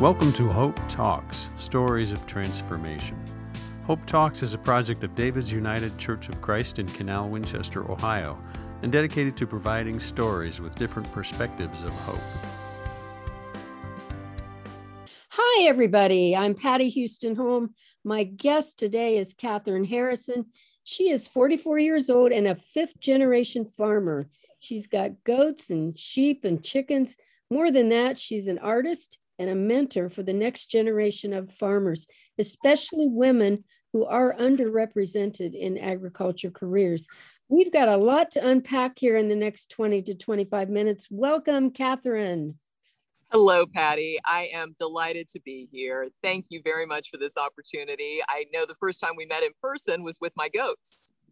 Welcome to Hope Talks Stories of Transformation. Hope Talks is a project of David's United Church of Christ in Canal, Winchester, Ohio, and dedicated to providing stories with different perspectives of hope. Hi, everybody. I'm Patty Houston Home. My guest today is Catherine Harrison. She is 44 years old and a fifth generation farmer. She's got goats and sheep and chickens. More than that, she's an artist and a mentor for the next generation of farmers, especially women who are underrepresented in agriculture careers. We've got a lot to unpack here in the next 20 to 25 minutes. Welcome, Catherine. Hello, Patty. I am delighted to be here. Thank you very much for this opportunity. I know the first time we met in person was with my goats.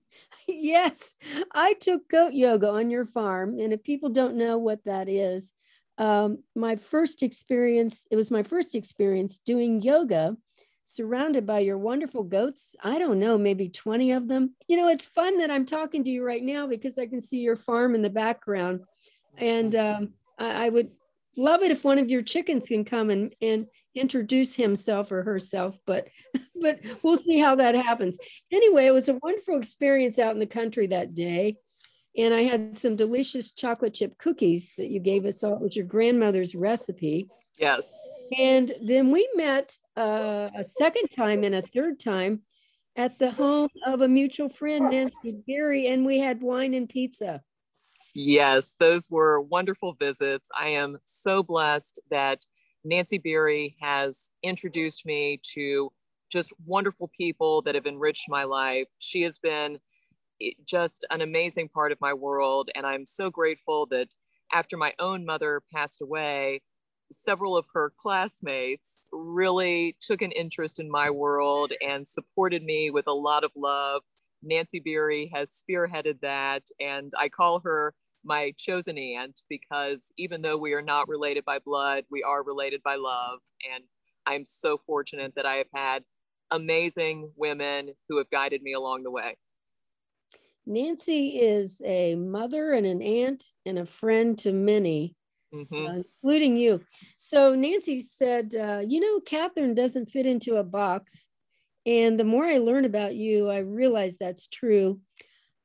Yes, I took goat yoga on your farm. And if people don't know what that is, um, my first experience, it was my first experience doing yoga surrounded by your wonderful goats. I don't know, maybe 20 of them. You know, it's fun that I'm talking to you right now because I can see your farm in the background. And um, I, I would love it if one of your chickens can come and, and introduce himself or herself, but but we'll see how that happens. Anyway, it was a wonderful experience out in the country that day. And I had some delicious chocolate chip cookies that you gave us all, with your grandmother's recipe. Yes. And then we met uh, a second time and a third time at the home of a mutual friend, Nancy Berry, and we had wine and pizza. Yes, those were wonderful visits. I am so blessed that Nancy Berry has introduced me to just wonderful people that have enriched my life. She has been just an amazing part of my world. And I'm so grateful that after my own mother passed away, several of her classmates really took an interest in my world and supported me with a lot of love. Nancy Beery has spearheaded that, and I call her my chosen aunt because even though we are not related by blood, we are related by love. And I'm so fortunate that I have had amazing women who have guided me along the way. Nancy is a mother and an aunt and a friend to many, mm-hmm. uh, including you. So Nancy said, uh, You know, Catherine doesn't fit into a box. And the more I learn about you, I realize that's true.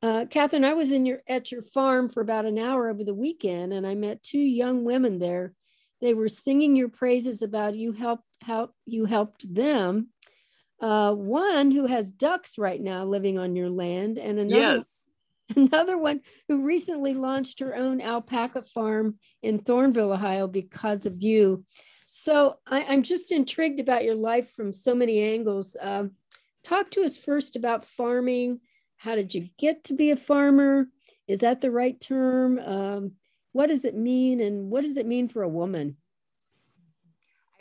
Uh, Catherine, I was in your at your farm for about an hour over the weekend, and I met two young women there. They were singing your praises about you helped help you helped them uh, one who has ducks right now living on your land, and another, yes. another one who recently launched her own alpaca farm in Thornville, Ohio, because of you. So I, am just intrigued about your life from so many angles. Um, talk to us first about farming. How did you get to be a farmer? Is that the right term? Um, what does it mean, and what does it mean for a woman?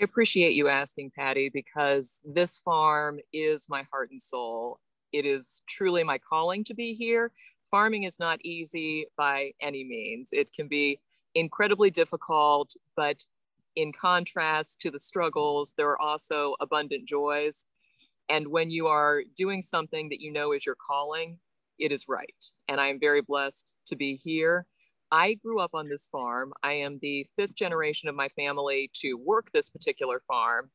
I appreciate you asking, Patty, because this farm is my heart and soul. It is truly my calling to be here. Farming is not easy by any means. It can be incredibly difficult, but in contrast to the struggles, there are also abundant joys. And when you are doing something that you know is your calling, it is right. And I am very blessed to be here. I grew up on this farm. I am the fifth generation of my family to work this particular farm.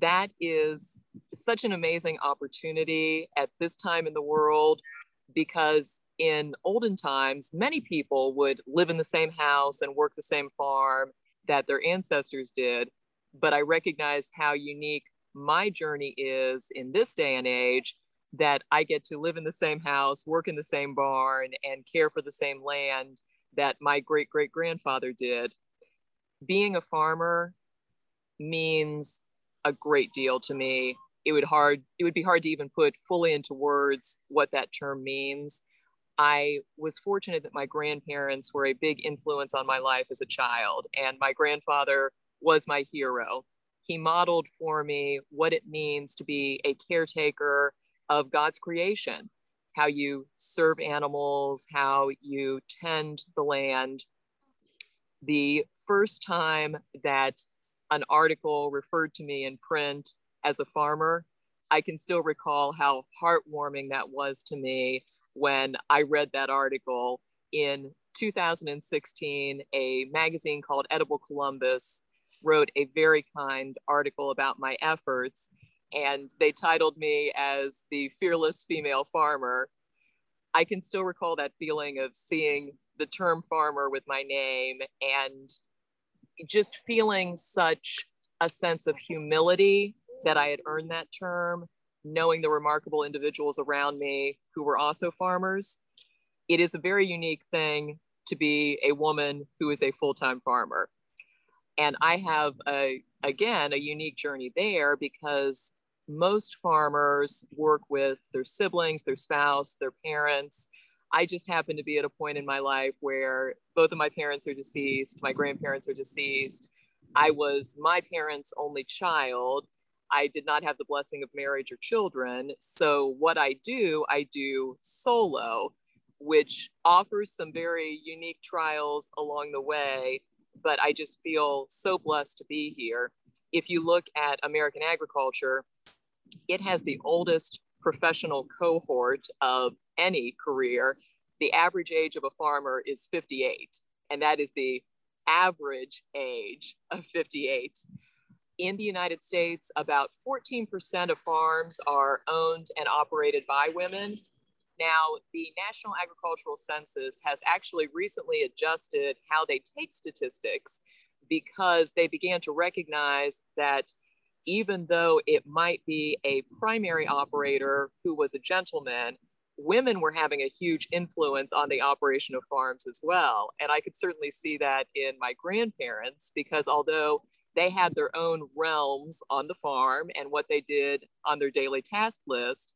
That is such an amazing opportunity at this time in the world because in olden times, many people would live in the same house and work the same farm that their ancestors did. But I recognize how unique my journey is in this day and age that I get to live in the same house, work in the same barn, and care for the same land that my great great grandfather did. Being a farmer means a great deal to me. It would hard it would be hard to even put fully into words what that term means. I was fortunate that my grandparents were a big influence on my life as a child, and my grandfather was my hero. He modeled for me what it means to be a caretaker of God's creation how you serve animals, how you tend the land. The first time that an article referred to me in print as a farmer, I can still recall how heartwarming that was to me when I read that article in 2016. A magazine called Edible Columbus wrote a very kind article about my efforts, and they titled me as the fearless female farmer. I can still recall that feeling of seeing the term farmer with my name and just feeling such a sense of humility that I had earned that term, knowing the remarkable individuals around me who were also farmers. It is a very unique thing to be a woman who is a full time farmer. And I have, a, again, a unique journey there because most farmers work with their siblings, their spouse, their parents. I just happen to be at a point in my life where both of my parents are deceased, my grandparents are deceased. I was my parents' only child. I did not have the blessing of marriage or children. So, what I do, I do solo, which offers some very unique trials along the way. But I just feel so blessed to be here. If you look at American agriculture, it has the oldest professional cohort of any career. The average age of a farmer is 58, and that is the average age of 58. In the United States, about 14% of farms are owned and operated by women. Now, the National Agricultural Census has actually recently adjusted how they take statistics because they began to recognize that even though it might be a primary operator who was a gentleman, women were having a huge influence on the operation of farms as well. And I could certainly see that in my grandparents because although they had their own realms on the farm and what they did on their daily task list,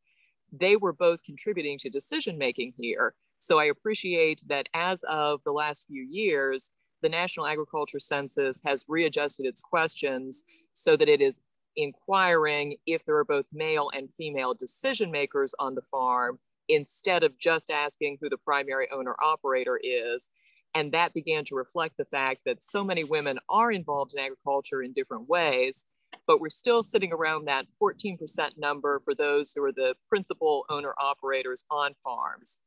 they were both contributing to decision making here. So I appreciate that as of the last few years, the National Agriculture Census has readjusted its questions so that it is inquiring if there are both male and female decision makers on the farm instead of just asking who the primary owner operator is. And that began to reflect the fact that so many women are involved in agriculture in different ways, but we're still sitting around that 14% number for those who are the principal owner operators on farms.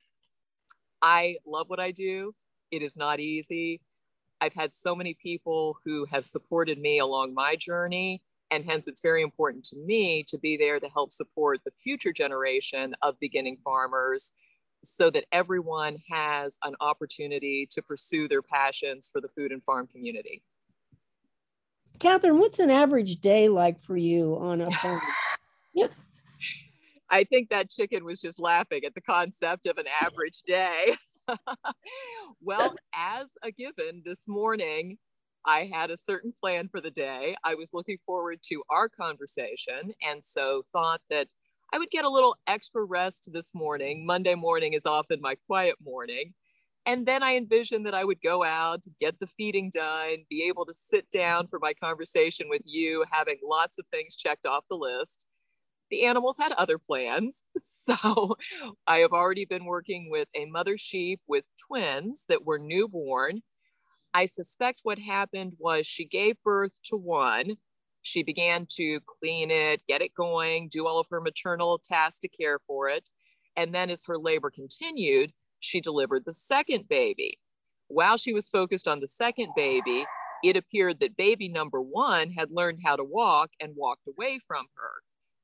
I love what I do. It is not easy. I've had so many people who have supported me along my journey and hence, it's very important to me to be there to help support the future generation of beginning farmers so that everyone has an opportunity to pursue their passions for the food and farm community. Catherine, what's an average day like for you on a farm? I think that chicken was just laughing at the concept of an average day. well, as a given this morning, I had a certain plan for the day. I was looking forward to our conversation and so thought that I would get a little extra rest this morning. Monday morning is often my quiet morning. And then I envisioned that I would go out, get the feeding done, be able to sit down for my conversation with you, having lots of things checked off the list. The animals had other plans. So I have already been working with a mother sheep with twins that were newborn I suspect what happened was she gave birth to one. She began to clean it, get it going, do all of her maternal tasks to care for it. And then, as her labor continued, she delivered the second baby. While she was focused on the second baby, it appeared that baby number one had learned how to walk and walked away from her.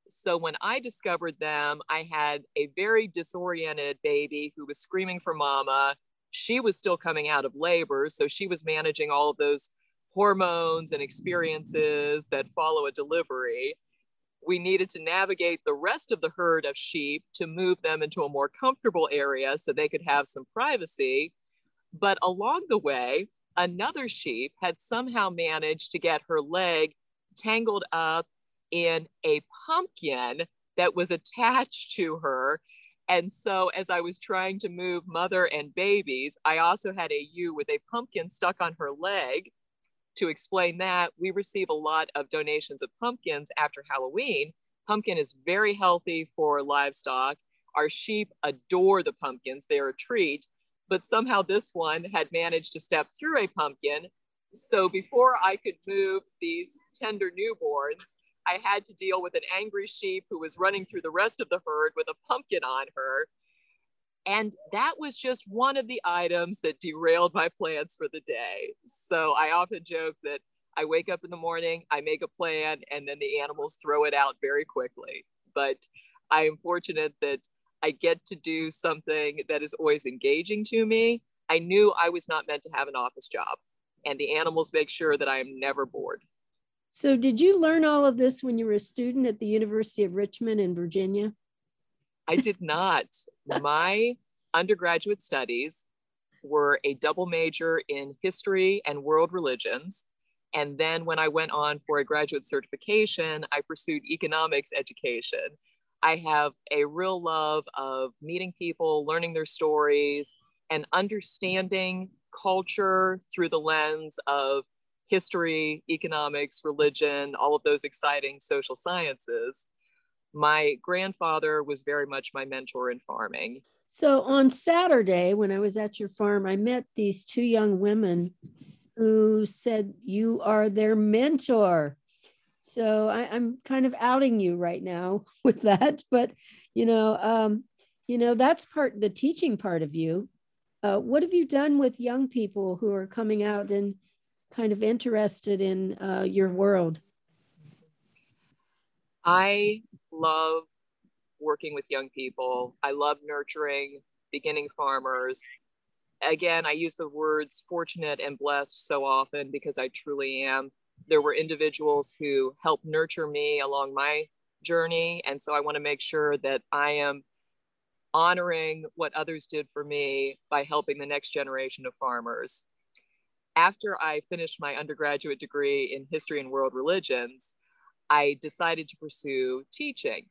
So when I discovered them, I had a very disoriented baby who was screaming for mama, she was still coming out of labor. So she was managing all of those hormones and experiences that follow a delivery. We needed to navigate the rest of the herd of sheep to move them into a more comfortable area so they could have some privacy. But along the way, another sheep had somehow managed to get her leg tangled up in a pumpkin that was attached to her and so, as I was trying to move mother and babies, I also had a ewe with a pumpkin stuck on her leg. To explain that, we receive a lot of donations of pumpkins after Halloween. Pumpkin is very healthy for livestock. Our sheep adore the pumpkins, they're a treat. But somehow, this one had managed to step through a pumpkin. So, before I could move these tender newborns, I had to deal with an angry sheep who was running through the rest of the herd with a pumpkin on her. And that was just one of the items that derailed my plans for the day. So I often joke that I wake up in the morning, I make a plan, and then the animals throw it out very quickly. But I am fortunate that I get to do something that is always engaging to me. I knew I was not meant to have an office job, and the animals make sure that I am never bored. So, did you learn all of this when you were a student at the University of Richmond in Virginia? I did not. My undergraduate studies were a double major in history and world religions. And then when I went on for a graduate certification, I pursued economics education. I have a real love of meeting people, learning their stories, and understanding culture through the lens of history, economics, religion, all of those exciting social sciences. My grandfather was very much my mentor in farming. So on Saturday, when I was at your farm, I met these two young women who said you are their mentor. So I, am kind of outing you right now with that, but you know, um, you know that's part the teaching part of you. Uh, what have you done with young people who are coming out and kind of interested in uh, your world? I love working with young people. I love nurturing beginning farmers. Again, I use the words fortunate and blessed so often because I truly am. There were individuals who helped nurture me along my journey. And so I want to make sure that I am honoring what others did for me by helping the next generation of farmers. After I finished my undergraduate degree in history and world religions, I decided to pursue teaching.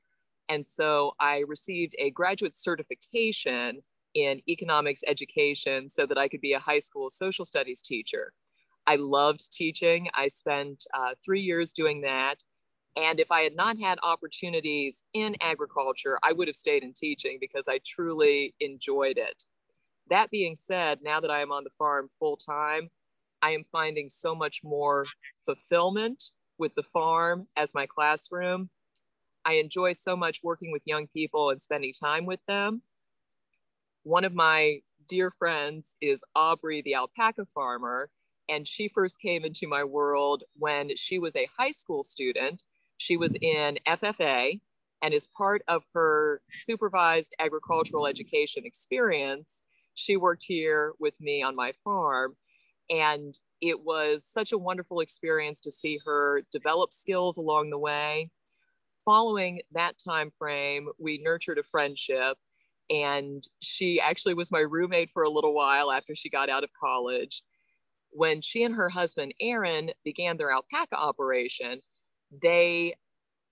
And so I received a graduate certification in economics education so that I could be a high school social studies teacher. I loved teaching. I spent uh, three years doing that. And if I had not had opportunities in agriculture, I would have stayed in teaching because I truly enjoyed it. That being said, now that I am on the farm full time, I am finding so much more fulfillment with the farm as my classroom I enjoy so much working with young people and spending time with them. One of my dear friends is Aubrey, the alpaca farmer, and she first came into my world when she was a high school student. She was mm-hmm. in FFA, and as part of her supervised agricultural education experience, she worked here with me on my farm. And it was such a wonderful experience to see her develop skills along the way following that time frame, we nurtured a friendship. And she actually was my roommate for a little while after she got out of college. When she and her husband, Aaron, began their alpaca operation, they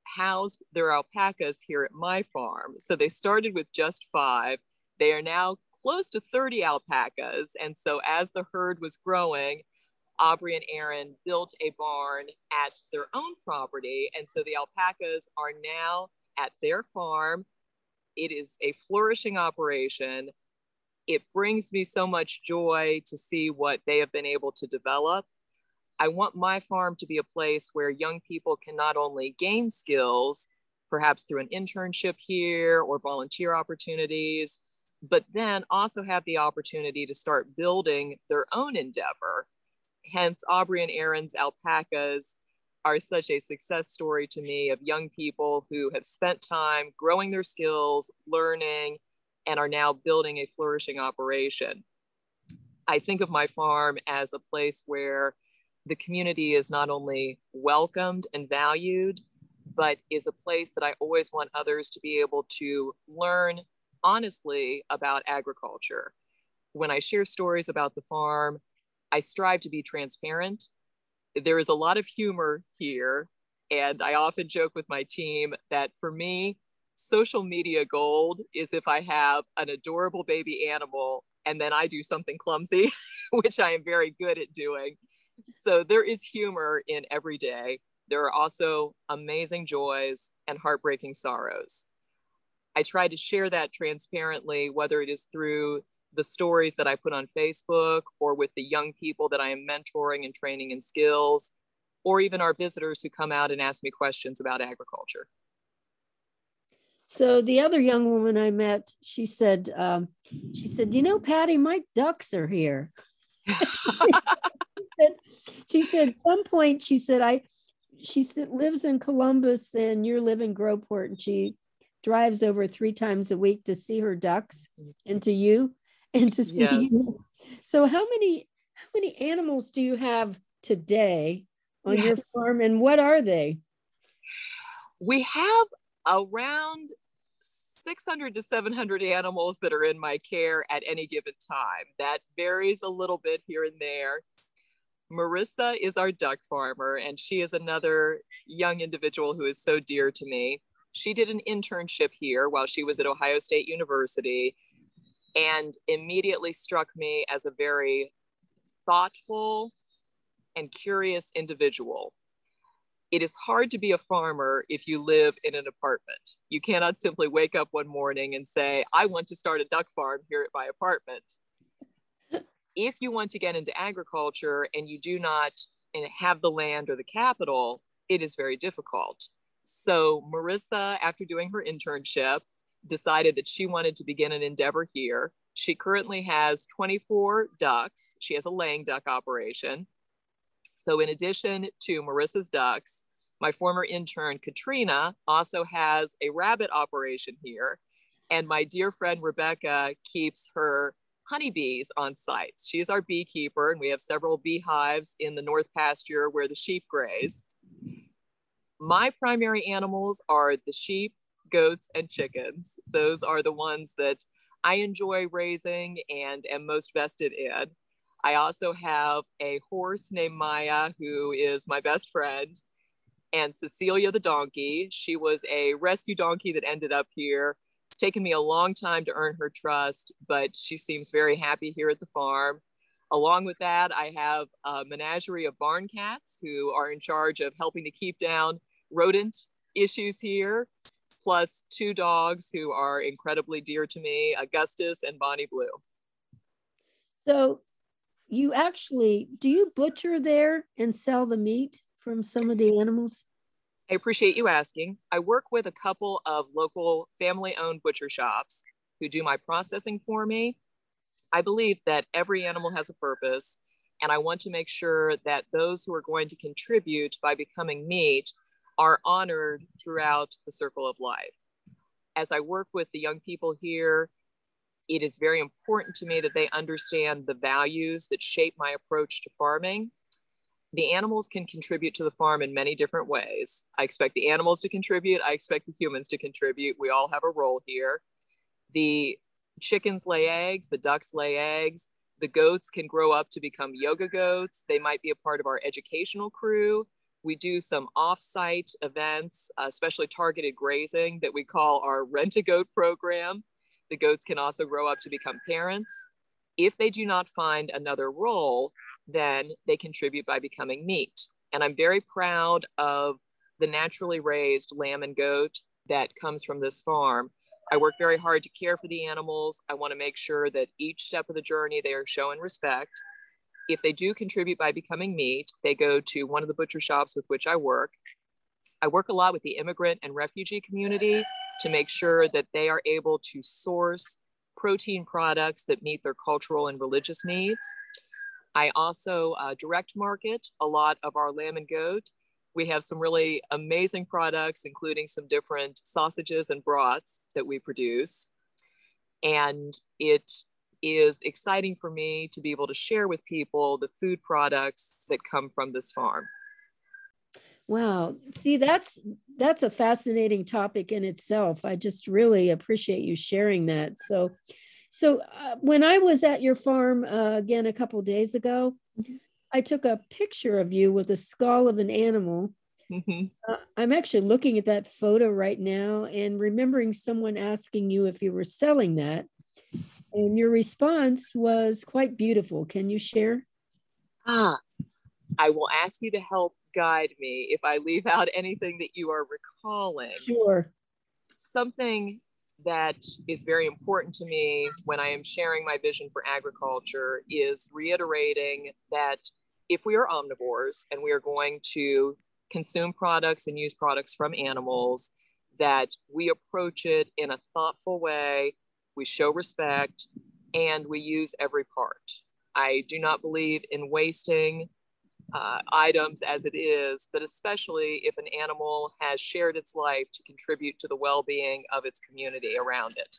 housed their alpacas here at my farm. So they started with just five. They are now close to 30 alpacas. And so as the herd was growing, Aubrey and Aaron built a barn at their own property. And so the alpacas are now at their farm. It is a flourishing operation. It brings me so much joy to see what they have been able to develop. I want my farm to be a place where young people can not only gain skills, perhaps through an internship here or volunteer opportunities, but then also have the opportunity to start building their own endeavor hence Aubrey and Aaron's alpacas are such a success story to me of young people who have spent time growing their skills, learning, and are now building a flourishing operation. I think of my farm as a place where the community is not only welcomed and valued, but is a place that I always want others to be able to learn honestly about agriculture. When I share stories about the farm, I strive to be transparent. There is a lot of humor here. And I often joke with my team that for me, social media gold is if I have an adorable baby animal and then I do something clumsy, which I am very good at doing. So there is humor in every day. There are also amazing joys and heartbreaking sorrows. I try to share that transparently, whether it is through the stories that I put on Facebook or with the young people that I am mentoring and training in skills, or even our visitors who come out and ask me questions about agriculture. So the other young woman I met, she said, um, she said, you know, Patty, my ducks are here. said, she said, some point, she said, I, she said, lives in Columbus and you live in Groveport, and she drives over three times a week to see her ducks mm-hmm. and to you and to see yes. you. So how many how many animals do you have today on yes. your farm and what are they? We have around 600 to 700 animals that are in my care at any given time. That varies a little bit here and there. Marissa is our duck farmer, and she is another young individual who is so dear to me. She did an internship here while she was at Ohio State University and immediately struck me as a very thoughtful and curious individual. It is hard to be a farmer if you live in an apartment. You cannot simply wake up one morning and say, I want to start a duck farm here at my apartment. if you want to get into agriculture and you do not eh, have the land or the capital, it is very difficult. So, Marissa, after doing her internship, decided that she wanted to begin an endeavor here. She currently has 24 ducks. She has a laying duck operation. So, in addition to Marissa's ducks, my former intern Katrina also has a rabbit operation here. And my dear friend Rebecca keeps her honeybees on site. She's our beekeeper, and we have several beehives in the north pasture where the sheep graze. My primary animals are the sheep, goats, and chickens. Those are the ones that I enjoy raising and am most vested in. I also have a horse named Maya, who is my best friend, and Cecilia the donkey. She was a rescue donkey that ended up here. It's taken me a long time to earn her trust, but she seems very happy here at the farm. Along with that, I have a menagerie of barn cats who are in charge of helping to keep down rodent issues here, plus two dogs who are incredibly dear to me, Augustus and Bonnie Blue. So you actually do you butcher there and sell the meat from some of the animals? I appreciate you asking. I work with a couple of local family owned butcher shops who do my processing for me. I believe that every animal has a purpose, and I want to make sure that those who are going to contribute by becoming meat are honored throughout the circle of life. As I work with the young people here it is very important to me that they understand the values that shape my approach to farming. The animals can contribute to the farm in many different ways. I expect the animals to contribute. I expect the humans to contribute. We all have a role here. The chickens lay eggs, the ducks lay eggs. The goats can grow up to become yoga goats. They might be a part of our educational crew. We do some off-site events, uh, especially targeted grazing that we call our rent a goat program. The goats can also grow up to become parents. If they do not find another role, then they contribute by becoming meat. And I'm very proud of the naturally raised lamb and goat that comes from this farm. I work very hard to care for the animals. I want to make sure that each step of the journey they are showing respect. If they do contribute by becoming meat, they go to one of the butcher shops with which I work. I work a lot with the immigrant and refugee community to make sure that they are able to source protein products that meet their cultural and religious needs. I also uh, direct market a lot of our lamb and goat. We have some really amazing products, including some different sausages and broths that we produce. And it is exciting for me to be able to share with people the food products that come from this farm. Wow. See, that's that's a fascinating topic in itself. I just really appreciate you sharing that. So, so uh, when I was at your farm uh, again a couple days ago, mm-hmm. I took a picture of you with a skull of an animal. Mm-hmm. Uh, I'm actually looking at that photo right now and remembering someone asking you if you were selling that. And your response was quite beautiful. Can you share? Ah, I will ask you to help guide me if I leave out anything that you are recalling. Sure. Something that is very important to me when I am sharing my vision for agriculture is reiterating that if we are omnivores and we are going to consume products and use products from animals, that we approach it in a thoughtful way, we show respect, and we use every part. I do not believe in wasting uh, items as it is, but especially if an animal has shared its life to contribute to the well being of its community around it.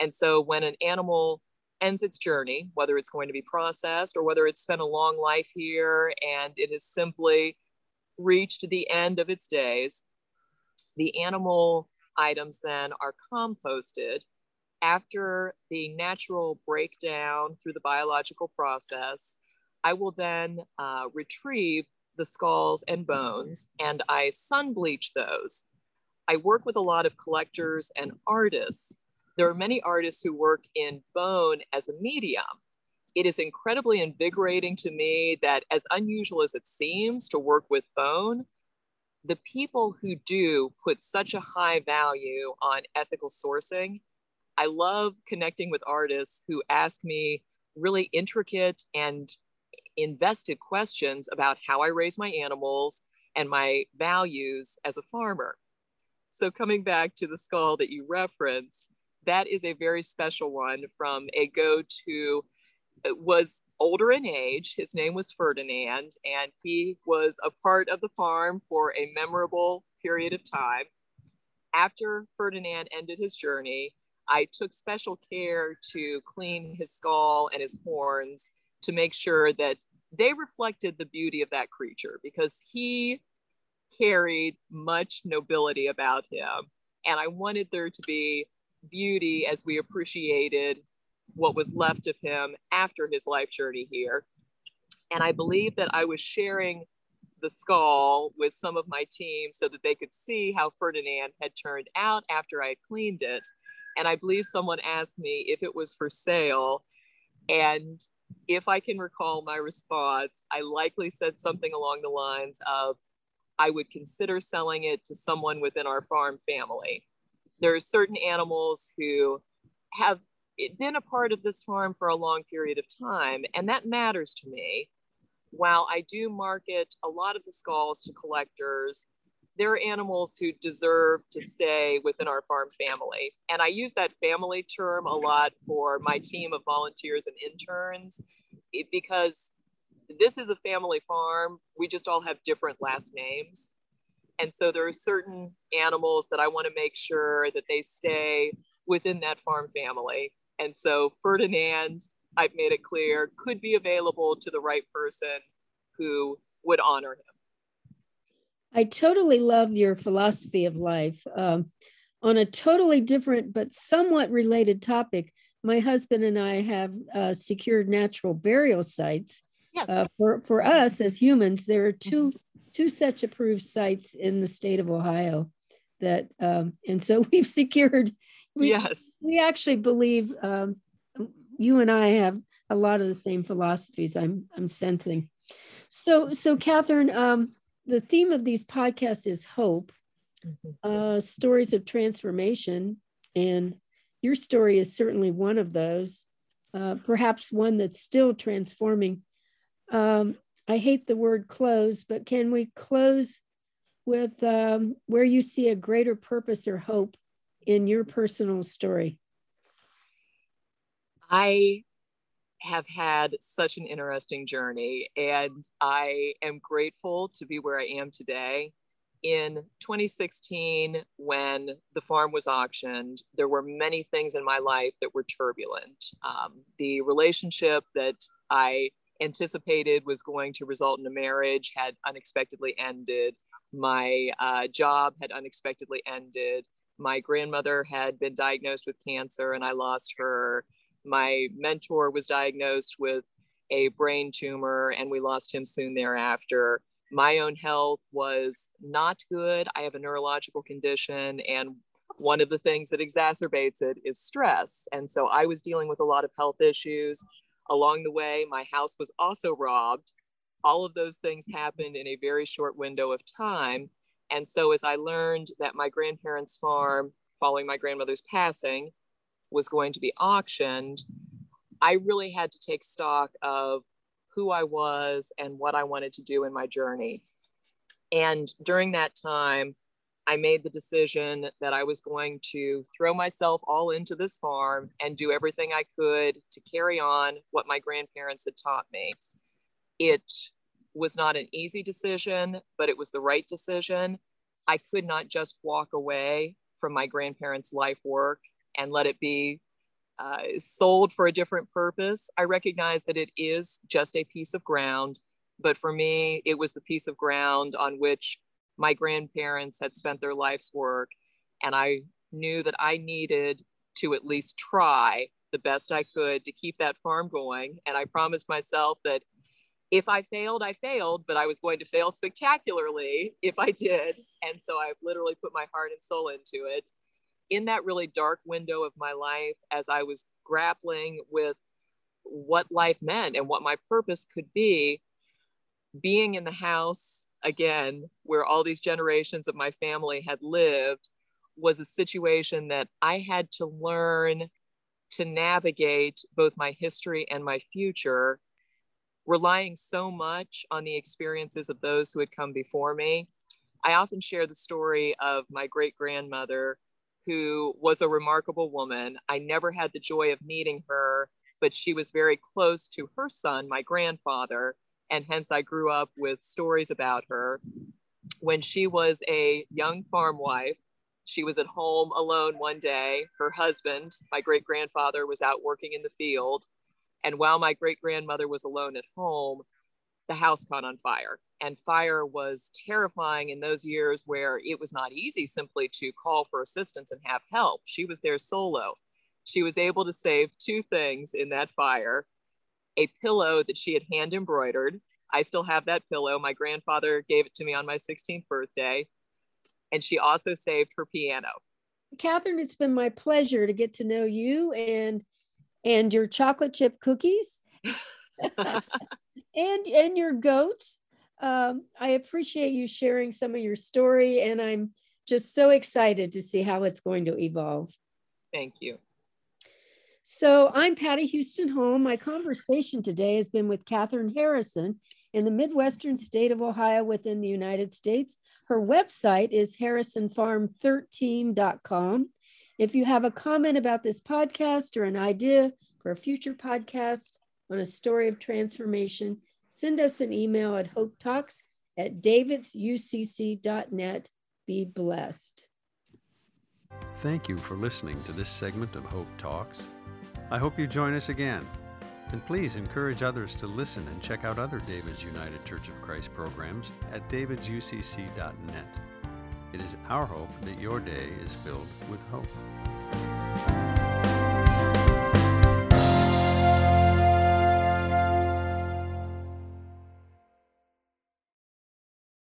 And so when an animal ends its journey, whether it's going to be processed or whether it's spent a long life here and it has simply reached the end of its days, the animal items then are composted after the natural breakdown through the biological process. I will then uh, retrieve the skulls and bones and I sun bleach those. I work with a lot of collectors and artists there are many artists who work in bone as a medium. It is incredibly invigorating to me that, as unusual as it seems to work with bone, the people who do put such a high value on ethical sourcing. I love connecting with artists who ask me really intricate and invested questions about how I raise my animals and my values as a farmer. So, coming back to the skull that you referenced, that is a very special one from a goat who uh, was older in age. His name was Ferdinand, and he was a part of the farm for a memorable period of time. After Ferdinand ended his journey, I took special care to clean his skull and his horns to make sure that they reflected the beauty of that creature because he carried much nobility about him. And I wanted there to be beauty as we appreciated what was left of him after his life journey here. And I believe that I was sharing the skull with some of my team so that they could see how Ferdinand had turned out after I cleaned it. And I believe someone asked me if it was for sale. And if I can recall my response, I likely said something along the lines of, I would consider selling it to someone within our farm family there are certain animals who have been a part of this farm for a long period of time, and that matters to me. While I do market a lot of the skulls to collectors, there are animals who deserve to stay within our farm family. And I use that family term a lot for my team of volunteers and interns eh, because this is a family farm. We just all have different last names. And so there are certain animals that I want to make sure that they stay within that farm family. And so Ferdinand, I've made it clear, could be available to the right person who would honor him. I totally love your philosophy of life. Um, on a totally different but somewhat related topic, my husband and I have uh, secured natural burial sites. Yes. Uh, for, for us as humans, there are 2 mm-hmm two such approved sites in the state of Ohio that, um, and so we've secured. We, yes. We actually believe um, you and I have a lot of the same philosophies. I'm I'm sensing. So so Catherine, um, the theme of these podcasts is hope, mm-hmm. uh, stories of transformation, and your story is certainly one of those. Uh, perhaps one that's still transforming. Um, I hate the word close, but can we close with um, where you see a greater purpose or hope in your personal story? I have had such an interesting journey, and I am grateful to be where I am today. In 2016, when the farm was auctioned, there were many things in my life that were turbulent. Um, the relationship that I anticipated was going to result in a marriage had unexpectedly ended. My uh, job had unexpectedly ended. My grandmother had been diagnosed with cancer and I lost her. My mentor was diagnosed with a brain tumor and we lost him soon thereafter. My own health was not good. I have a neurological condition and one of the things that exacerbates it is stress. And so I was dealing with a lot of health issues. Along the way, my house was also robbed. All of those things happened in a very short window of time. And so, as I learned that my grandparents' farm, following my grandmother's passing, was going to be auctioned, I really had to take stock of who I was and what I wanted to do in my journey. And during that time, I made the decision that I was going to throw myself all into this farm and do everything I could to carry on what my grandparents had taught me. It was not an easy decision, but it was the right decision. I could not just walk away from my grandparents' life work and let it be uh, sold for a different purpose. I recognize that it is just a piece of ground, but for me, it was the piece of ground on which my grandparents had spent their life's work. And I knew that I needed to at least try the best I could to keep that farm going. And I promised myself that if I failed, I failed, but I was going to fail spectacularly if I did. And so I've literally put my heart and soul into it. In that really dark window of my life, as I was grappling with what life meant and what my purpose could be, being in the house again, where all these generations of my family had lived, was a situation that I had to learn to navigate both my history and my future, relying so much on the experiences of those who had come before me. I often share the story of my great grandmother, who was a remarkable woman. I never had the joy of meeting her, but she was very close to her son, my grandfather, and hence I grew up with stories about her. When she was a young farm wife, she was at home alone one day. Her husband, my great grandfather, was out working in the field. And while my great grandmother was alone at home, the house caught on fire. And fire was terrifying in those years where it was not easy simply to call for assistance and have help. She was there solo. She was able to save two things in that fire a pillow that she had hand embroidered. I still have that pillow. My grandfather gave it to me on my 16th birthday and she also saved her piano. Catherine, it's been my pleasure to get to know you and and your chocolate chip cookies and and your goats. Um, I appreciate you sharing some of your story, and I'm just so excited to see how it's going to evolve. Thank you. So I'm Patty Houston Home. My conversation today has been with Catherine Harrison in the Midwestern state of Ohio within the United States. Her website is harrisonfarm13.com. If you have a comment about this podcast or an idea for a future podcast on a story of transformation, send us an email at hope talks at davidsucc.net. Be blessed. Thank you for listening to this segment of Hope Talks. I hope you join us again. And please encourage others to listen and check out other David's United Church of Christ programs at davidsucc.net. It is our hope that your day is filled with hope.